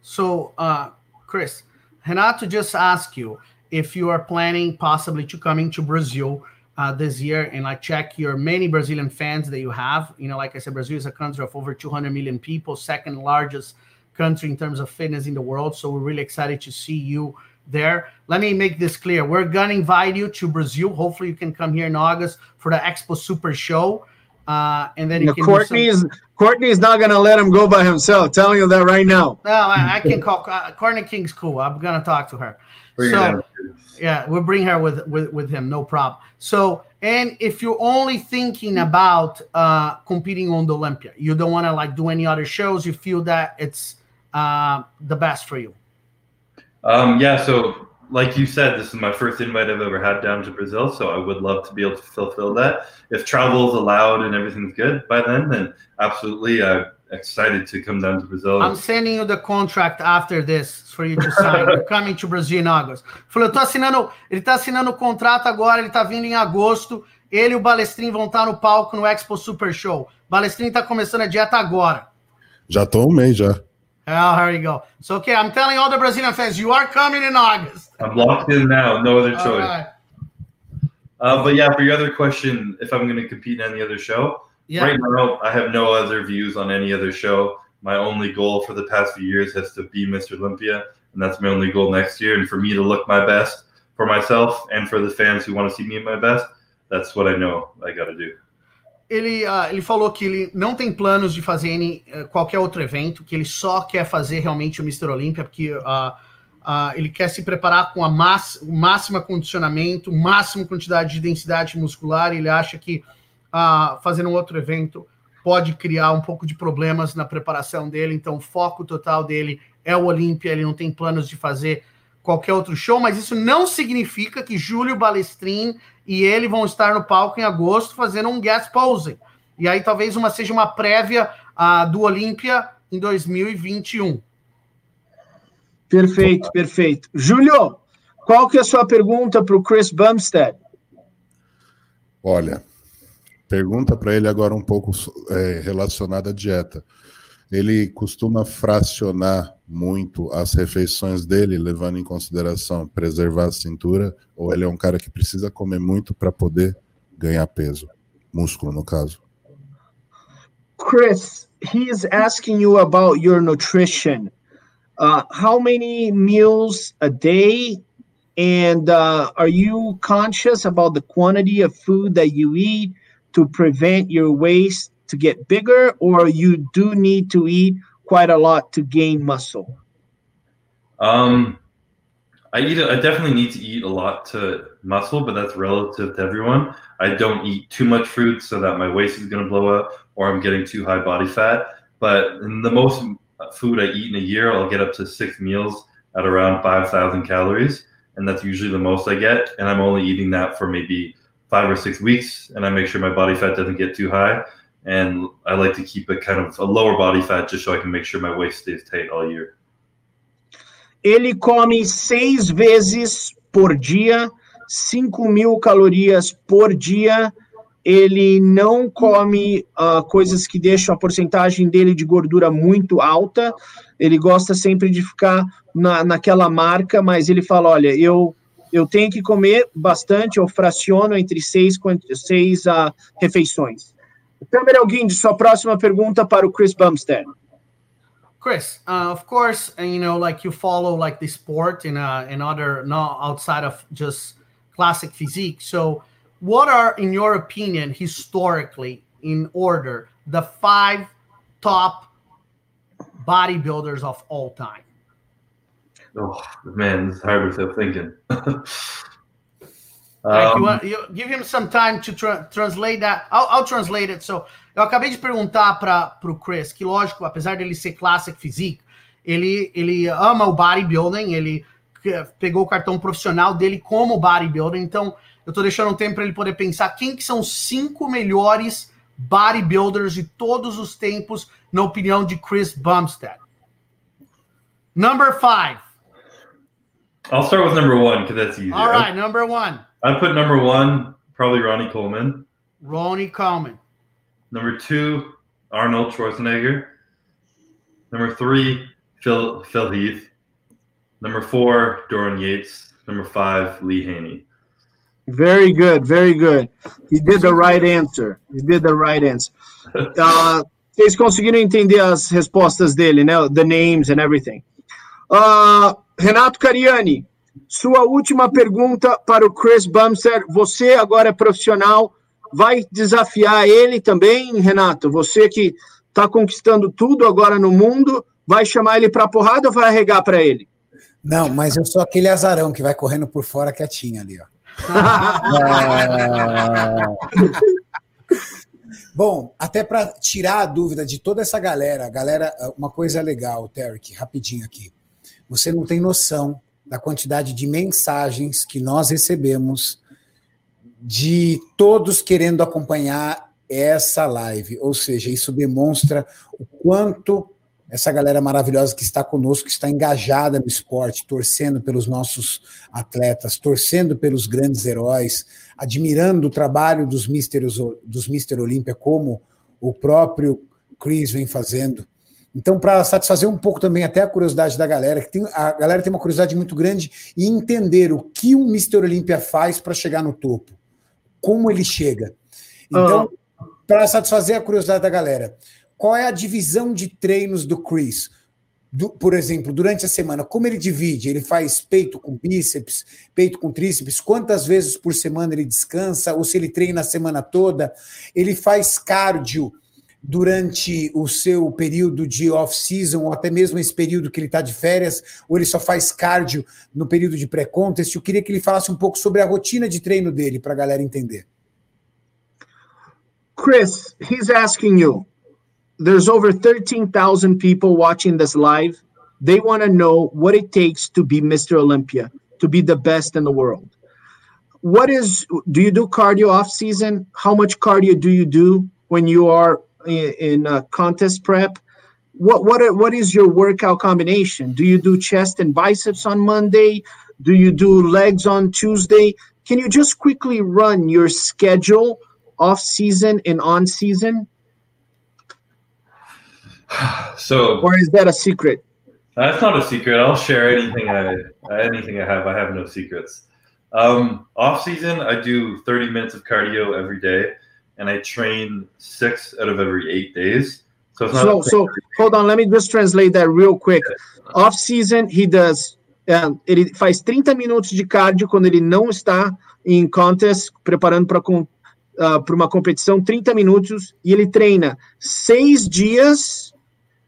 So, uh, Chris, Renato just asked you if you are planning possibly to coming to Brazil uh, this year and like check your many Brazilian fans that you have. You know, like I said, Brazil is a country of over 200 million people, second largest country in terms of fitness in the world. So we're really excited to see you there. Let me make this clear. We're gonna invite you to Brazil. Hopefully, you can come here in August for the Expo Super Show. Uh, and then you Courtney's some... Courtney's not gonna let him go by himself. Telling you that right now. No, I, I can call uh, Courtney King's cool. I'm gonna talk to her. Bring so yeah, we'll bring her with, with with him, no problem. So and if you're only thinking about uh competing on the Olympia, you don't want to like do any other shows. You feel that it's uh the best for you. Um, yeah, so like you said, this is my first invite I've ever had down to Brazil, so I would love to be able to fulfill that. If travel is allowed and everything's good by then, then absolutely, I'm excited to come down to Brazil. I'm sending you the contract after this for you to sign. You're coming to Brazil in August. Falou, eu tô assinando, ele tá assinando o contrato agora, ele tá vindo em agosto. Ele e o Balestrin vão estar no palco no Expo Super Show. Balestrin tá começando a dieta agora. Já tô um mês já. Oh, here you go. So, okay, I'm telling all the Brazilian fans, you are coming in August. I'm locked in now. No other choice. Right. Uh, but yeah, for your other question, if I'm going to compete in any other show, yeah. right now I have no other views on any other show. My only goal for the past few years has to be Mr. Olympia, and that's my only goal next year. And for me to look my best for myself and for the fans who want to see me at my best, that's what I know I got to do. Ele, uh, ele falou que ele não tem planos de fazer any, uh, qualquer outro evento, que ele só quer fazer realmente o Mr. Olímpia, porque uh, ele quer se preparar com a o máximo condicionamento, máxima quantidade de densidade muscular, e ele acha que fazendo um outro evento pode criar um pouco de problemas na preparação dele, então o foco total dele é o Olímpia, ele não tem planos de fazer qualquer outro show, mas isso não significa que Júlio Balestrin e ele vão estar no palco em agosto fazendo um guest posing. E aí talvez uma seja uma prévia uh, do Olímpia em 2021. Perfeito, perfeito. Júlio, qual que é a sua pergunta para o Chris Bumstead? Olha, pergunta para ele agora um pouco é, relacionada à dieta. Ele costuma fracionar muito as refeições dele, levando em consideração preservar a cintura, ou ele é um cara que precisa comer muito para poder ganhar peso, músculo no caso? Chris, he is asking you about your nutrition. Uh, how many meals a day? And uh, are you conscious about the quantity of food that you eat to prevent your waist to get bigger, or you do need to eat quite a lot to gain muscle? Um, I eat. I definitely need to eat a lot to muscle, but that's relative to everyone. I don't eat too much fruit so that my waist is going to blow up, or I'm getting too high body fat. But the most food I eat in a year, I'll get up to six meals at around five thousand calories, and that's usually the most I get. And I'm only eating that for maybe five or six weeks, and I make sure my body fat doesn't get too high and I like to keep it kind of a lower body fat just so I can make sure my waist stays tight all year. Ele come seis vezes por dia, 5 mil calorias por dia. Ele não come uh, coisas que deixam a porcentagem dele de gordura muito alta. Ele gosta sempre de ficar na, naquela marca, mas ele fala: olha, eu eu tenho que comer bastante, eu fraciono entre seis, seis uh, refeições. Tamer Elguinde, sua próxima pergunta para o Chris Bumstead. Chris, uh, of course, you know, like you follow like the sport in uh, in other not outside of just classic physique. So, what are, in your opinion, historically, in order, the five top bodybuilders of all time? Oh man, it's hard without thinking. Um, you want, you give him some time to tra translate that. I'll, I'll, translate it. So, eu acabei de perguntar para o Chris que, lógico, apesar dele ser classic physique, ele, ele ama o bodybuilding, ele pegou o cartão profissional dele como bodybuilder. Então, eu estou deixando um tempo para ele poder pensar quem que são os cinco melhores bodybuilders de todos os tempos, na opinião de Chris Bumstead. Number five. I'll start with number one because that's easy. All right, number one. I put number one probably Ronnie Coleman. Ronnie Coleman. Number two, Arnold Schwarzenegger. Number three, Phil Phil Heath. Number four, Doran Yates. Number five, Lee Haney. Very good, very good. He did the right answer. He did the right answer. Uh, vocês conseguiram entender as respostas dele, né? The names and everything. Uh, Renato Cariani, sua última pergunta para o Chris Bumster. Você agora é profissional, vai desafiar ele também, Renato? Você que está conquistando tudo agora no mundo, vai chamar ele para porrada ou vai arregar para ele? Não, mas eu sou aquele azarão que vai correndo por fora quietinho ali, ó. Bom, até para tirar a dúvida de toda essa galera, galera, uma coisa legal, Tarek, rapidinho aqui. Você não tem noção da quantidade de mensagens que nós recebemos de todos querendo acompanhar essa live. Ou seja, isso demonstra o quanto essa galera maravilhosa que está conosco, que está engajada no esporte, torcendo pelos nossos atletas, torcendo pelos grandes heróis, admirando o trabalho dos Mister, dos Mister Olímpia, como o próprio Chris vem fazendo. Então, para satisfazer um pouco também até a curiosidade da galera, que tem, a galera tem uma curiosidade muito grande em entender o que um Mister Olímpia faz para chegar no topo, como ele chega. Então, oh. para satisfazer a curiosidade da galera, qual é a divisão de treinos do Chris? Do, por exemplo, durante a semana, como ele divide? Ele faz peito com bíceps, peito com tríceps? Quantas vezes por semana ele descansa? Ou se ele treina a semana toda? Ele faz cardio durante o seu período de off-season, ou até mesmo esse período que ele está de férias, ou ele só faz cardio no período de pré-contest? Eu queria que ele falasse um pouco sobre a rotina de treino dele, para a galera entender. Chris, he's asking you. there's over 13,000 people watching this live. They want to know what it takes to be Mr. Olympia, to be the best in the world. What is, do you do cardio off season? How much cardio do you do when you are in, in a contest prep? What, what, what is your workout combination? Do you do chest and biceps on Monday? Do you do legs on Tuesday? Can you just quickly run your schedule off season and on season? So, or is that a secret? That's not a secret. I'll share anything I anything I have. I have no secrets. Um, off season, I do 30 minutes of cardio every day, and I train six out of every eight days. So so, so hold on. Let me just translate that real quick. Off season, he does. Ele faz 30 minutos de cardio quando ele não está em contest, preparando para uh, para uma competição, 30 minutos, e ele treina seis dias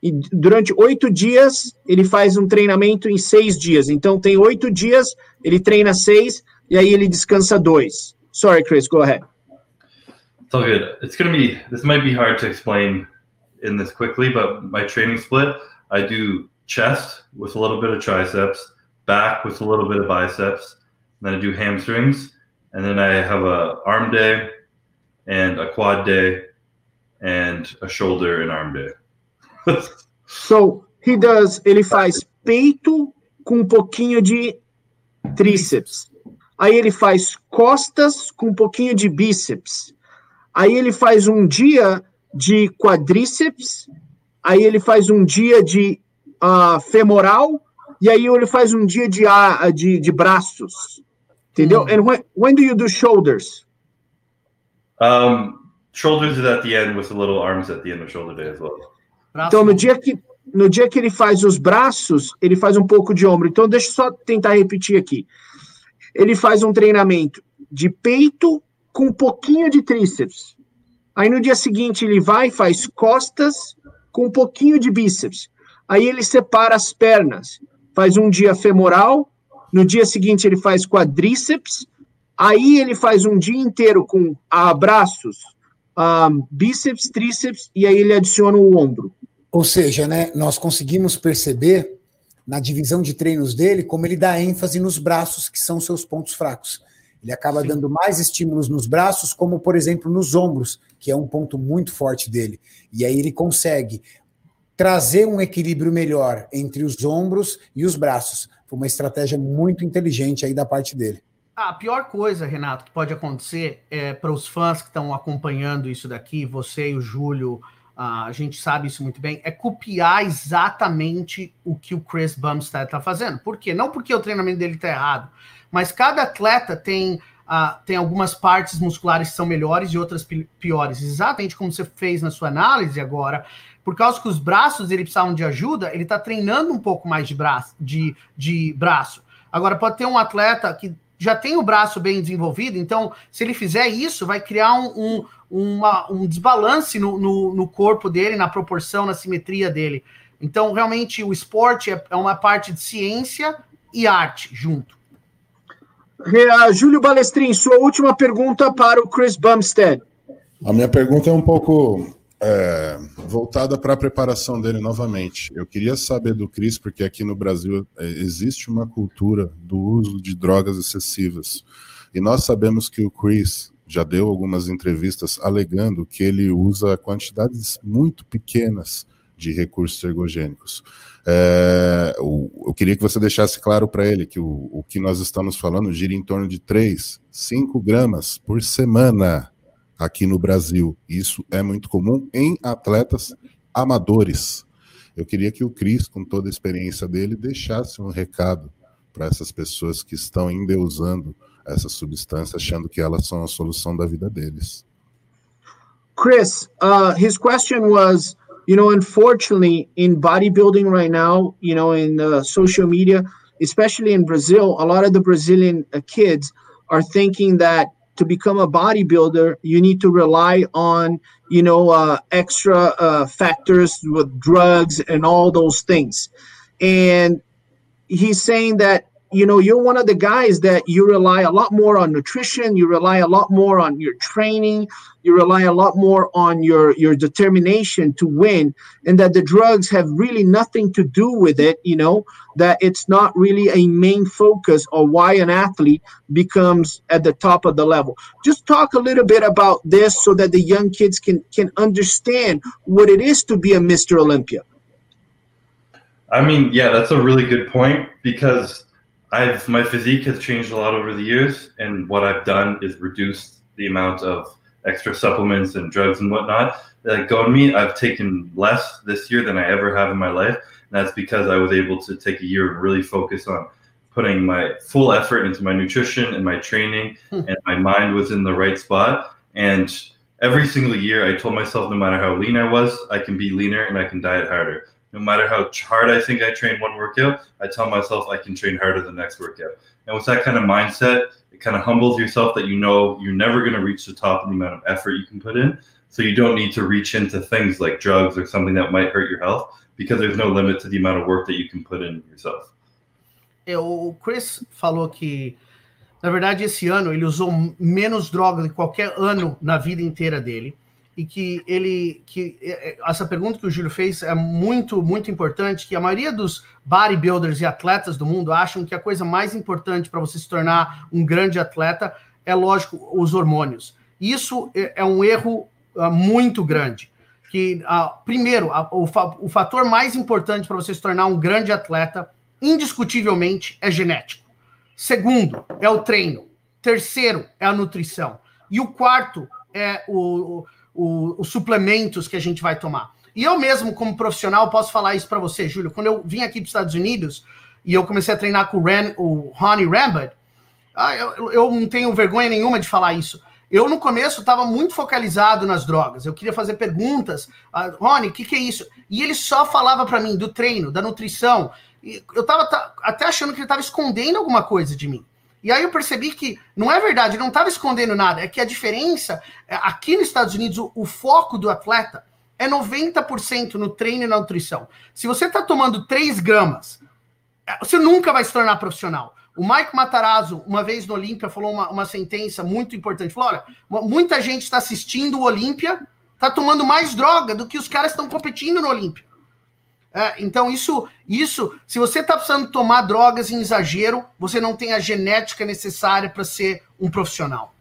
e durante oito dias ele faz um treinamento em seis dias. Então tem oito dias, ele treina seis e aí ele descansa dois. Sorry, Chris, go ahead. It's all good. It's gonna be this might be hard to explain in this quickly, but my training split, I do chest with a little bit of triceps, back with a little bit of biceps, then I do hamstrings, and then I have a arm day and a quad day and a shoulder and arm day. so he does, ele faz peito com um pouquinho de tríceps. Aí ele faz costas com um pouquinho de bíceps. Aí ele faz um dia de quadríceps. Aí ele faz um dia de uh, femoral. E aí ele faz um dia de, uh, de, de braços. Entendeu? Mm. And when, when do you do shoulders? Um, shoulders is at the end with a little arms at the end of shoulder day as well. Então, no dia, que, no dia que ele faz os braços, ele faz um pouco de ombro. Então, deixa eu só tentar repetir aqui. Ele faz um treinamento de peito com um pouquinho de tríceps. Aí no dia seguinte ele vai e faz costas com um pouquinho de bíceps. Aí ele separa as pernas. Faz um dia femoral, no dia seguinte ele faz quadríceps, aí ele faz um dia inteiro com abraços, um, bíceps, tríceps, e aí ele adiciona o ombro. Ou seja, né, nós conseguimos perceber na divisão de treinos dele como ele dá ênfase nos braços, que são seus pontos fracos. Ele acaba Sim. dando mais estímulos nos braços, como por exemplo nos ombros, que é um ponto muito forte dele. E aí ele consegue trazer um equilíbrio melhor entre os ombros e os braços. Foi uma estratégia muito inteligente aí da parte dele. A pior coisa, Renato, que pode acontecer é, para os fãs que estão acompanhando isso daqui, você e o Júlio, a gente sabe isso muito bem, é copiar exatamente o que o Chris Bumstead está fazendo. Por quê? Não porque o treinamento dele está errado, mas cada atleta tem, uh, tem algumas partes musculares que são melhores e outras piores. Exatamente como você fez na sua análise agora, por causa que os braços ele precisavam de ajuda, ele está treinando um pouco mais de braço, de, de braço. Agora, pode ter um atleta que já tem o braço bem desenvolvido, então, se ele fizer isso, vai criar um, um, uma, um desbalance no, no, no, corpo dele, na proporção, na simetria dele. Então, realmente, o esporte é, é uma parte de ciência e arte junto. Júlio Balestrin, sua última pergunta para o Chris Bumstead. A minha pergunta é um pouco é, voltada para a preparação dele novamente. Eu queria saber do Cris, porque aqui no Brasil é, existe uma cultura do uso de drogas excessivas. E nós sabemos que o Chris já deu algumas entrevistas alegando que ele usa quantidades muito pequenas de recursos ergogênicos. É, eu queria que você deixasse claro para ele que o, o que nós estamos falando gira em torno de 3, 5 gramas por semana aqui no Brasil. Isso é muito comum em atletas amadores. Eu queria que o Cris, com toda a experiência dele, deixasse um recado para essas pessoas que estão endeusando essa substância, achando que elas são a solução da vida deles. Chris, uh, his question was, you know, unfortunately, in bodybuilding right now, you know, in uh, social media, especially in Brazil, a lot of the Brazilian uh, kids are thinking that to become a bodybuilder, you need to rely on, you know, uh, extra uh, factors with drugs and all those things. And he's saying that you know you're one of the guys that you rely a lot more on nutrition you rely a lot more on your training you rely a lot more on your your determination to win and that the drugs have really nothing to do with it you know that it's not really a main focus of why an athlete becomes at the top of the level. Just talk a little bit about this so that the young kids can can understand what it is to be a mr olympia. I mean yeah that's a really good point because I've my physique has changed a lot over the years, and what I've done is reduced the amount of extra supplements and drugs and whatnot. Like me. I've taken less this year than I ever have in my life. And that's because I was able to take a year and really focus on putting my full effort into my nutrition and my training, hmm. and my mind was in the right spot. And every single year, I told myself, no matter how lean I was, I can be leaner and I can diet harder no matter how hard I think I train one workout, I tell myself I can train harder the next workout. And with that kind of mindset, it kind of humbles yourself that you know you're never going to reach the top of the amount of effort you can put in. So you don't need to reach into things like drugs or something that might hurt your health because there's no limit to the amount of work that you can put in yourself. O Chris falou que, na verdade, esse ano ele usou menos droga do que qualquer ano na vida inteira dele. E que ele que é, é, essa pergunta que o Júlio fez é muito muito importante que a maioria dos bodybuilders e atletas do mundo acham que a coisa mais importante para você se tornar um grande atleta é lógico os hormônios. Isso é, é um erro uh, muito grande que uh, primeiro o, o fator mais importante para você se tornar um grande atleta indiscutivelmente é genético. Segundo é o treino. Terceiro é a nutrição. E o quarto é o, o, os suplementos que a gente vai tomar. E eu mesmo, como profissional, posso falar isso para você, Júlio. Quando eu vim aqui para os Estados Unidos e eu comecei a treinar com o, Ren, o Ronnie Rambert, ah, eu, eu não tenho vergonha nenhuma de falar isso. Eu, no começo, estava muito focalizado nas drogas. Eu queria fazer perguntas. Ah, Rony, o que, que é isso? E ele só falava para mim do treino, da nutrição. E eu estava até achando que ele estava escondendo alguma coisa de mim. E aí eu percebi que não é verdade, não estava escondendo nada. É que a diferença, é, aqui nos Estados Unidos, o, o foco do atleta é 90% no treino e na nutrição. Se você está tomando 3 gramas, é, você nunca vai se tornar profissional. O Mike Matarazzo, uma vez no Olímpia, falou uma, uma sentença muito importante. Falou: olha, muita gente está assistindo o Olímpia, está tomando mais droga do que os caras estão competindo no Olímpia. É, então, isso, isso, se você está precisando tomar drogas em exagero, você não tem a genética necessária para ser um profissional.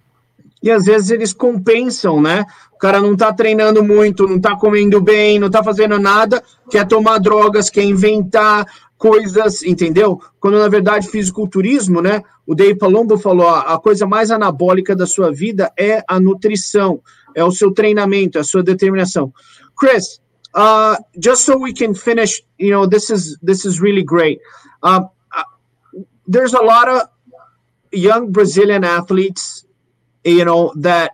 e às vezes eles compensam, né? O cara não tá treinando muito, não tá comendo bem, não tá fazendo nada, quer tomar drogas, quer inventar coisas, entendeu? Quando na verdade fisiculturismo, né? O Dave Palumbo falou, a coisa mais anabólica da sua vida é a nutrição, é o seu treinamento, é a sua determinação. Chris, uh, just so we can finish, you know, this is this is really great. Uh, there's a lot of young Brazilian athletes, you know, that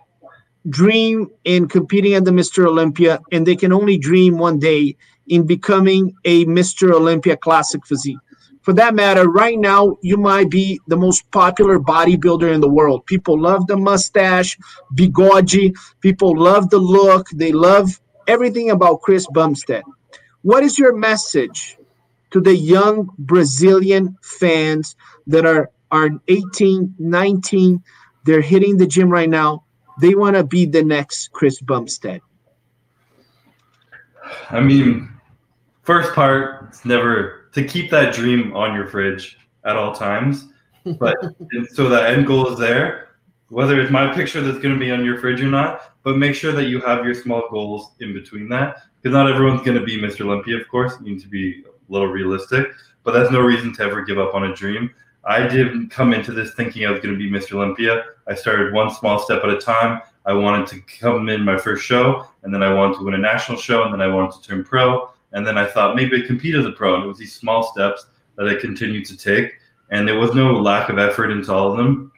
dream in competing at the Mr. Olympia, and they can only dream one day in becoming a Mr. Olympia Classic physique. For that matter, right now, you might be the most popular bodybuilder in the world. People love the mustache, bigode. People love the look. They love everything about Chris Bumstead. What is your message to the young Brazilian fans that are are 18, 19, they're hitting the gym right now. They want to be the next Chris Bumstead. I mean, first part, it's never to keep that dream on your fridge at all times. But so that end goal is there, whether it's my picture that's going to be on your fridge or not, but make sure that you have your small goals in between that. Because not everyone's going to be Mr. Olympia, of course. You need to be a little realistic, but that's no reason to ever give up on a dream. I didn't come into this thinking I was going to be Mr. Olympia. I started one small step at a time. I wanted to come in my first show, and then I wanted to win a national show, and then I wanted to turn pro. And then I thought maybe I compete as a pro. And it was these small steps that I continued to take. And there was no lack of effort into all of them.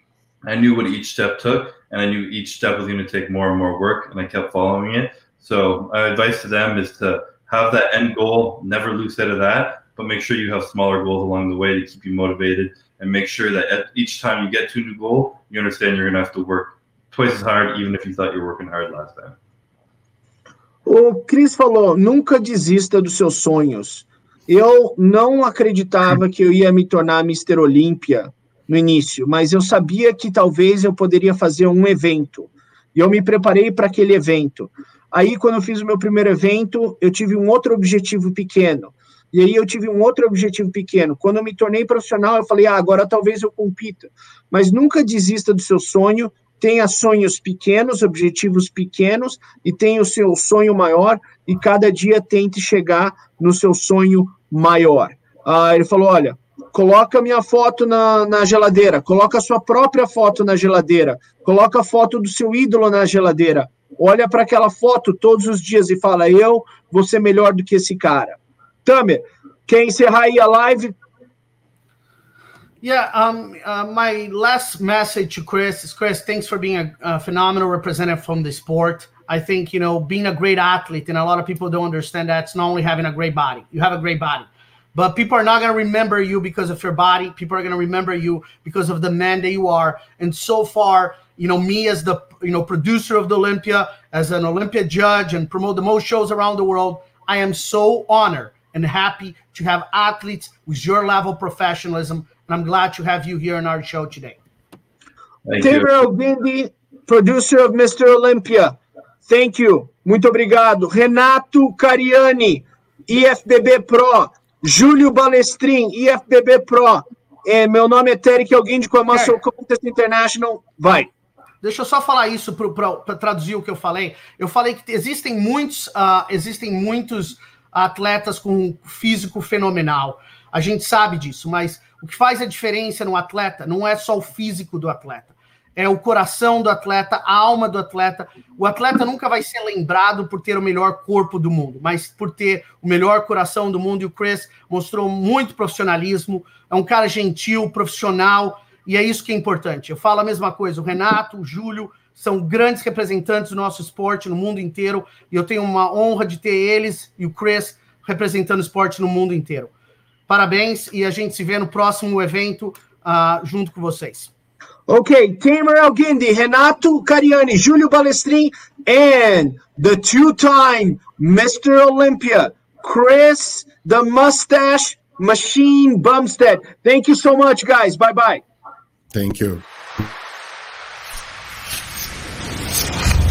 I knew what each step took, and I knew each step was going to take more and more work, and I kept following it. So my advice to them is to have that end goal, never lose sight of that, but make sure you have smaller goals along the way to keep you motivated and make sure that at each time you get to a new goal, you understand you're going to have to work twice as hard, even if you thought you were working hard last time. O Cris falou: nunca desista dos seus sonhos. Eu não acreditava que eu ia me tornar Mr. Olímpia no início, mas eu sabia que talvez eu poderia fazer um evento. E eu me preparei para aquele evento. Aí, quando eu fiz o meu primeiro evento, eu tive um outro objetivo pequeno. E aí eu tive um outro objetivo pequeno. Quando eu me tornei profissional, eu falei, ah, agora talvez eu compita. Mas nunca desista do seu sonho, tenha sonhos pequenos, objetivos pequenos, e tenha o seu sonho maior, e cada dia tente chegar no seu sonho maior. Ah, ele falou, olha, coloca minha foto na, na geladeira, coloca a sua própria foto na geladeira, coloca a foto do seu ídolo na geladeira, olha para aquela foto todos os dias e fala, eu vou ser melhor do que esse cara. Tamer, quer encerrar aí a live? Yeah, um, uh, my last message to Chris is Chris, thanks for being a, a, phenomenal representative from the sport. I think, you know, being a great athlete, and a lot of people don't understand that it's not only having a great body, you have a great body. But people are not going to remember you because of your body. People are going to remember you because of the man that you are. And so far, you know, me as the, you know, producer of the Olympia, as an Olympia judge and promote the most shows around the world, I am so honored and happy to have athletes with your level of professionalism. And I'm glad to have you here on our show today. Gabriel Bindi, producer of Mr. Olympia. Thank you. Muito obrigado. Renato Cariani, IFBB Pro. Júlio Balestrin, IFBB Pro. É, meu nome é Terek Alguinde com a Muscle é. Contest International. Vai. Deixa eu só falar isso para traduzir o que eu falei. Eu falei que existem muitos, uh, existem muitos atletas com físico fenomenal. A gente sabe disso, mas o que faz a diferença no atleta não é só o físico do atleta, é o coração do atleta, a alma do atleta. O atleta nunca vai ser lembrado por ter o melhor corpo do mundo, mas por ter o melhor coração do mundo. E o Chris mostrou muito profissionalismo, é um cara gentil, profissional, e é isso que é importante. Eu falo a mesma coisa, o Renato, o Júlio, são grandes representantes do nosso esporte no mundo inteiro e eu tenho uma honra de ter eles e o Chris representando o esporte no mundo inteiro. Parabéns e a gente se vê no próximo evento uh, junto com vocês. Ok, Tamer Alguindi, Renato Cariani, Júlio Balestrin, and the two-time Mr. Olympia, Chris the Mustache Machine Bumstead. Thank you so much, guys. Bye-bye. Thank you.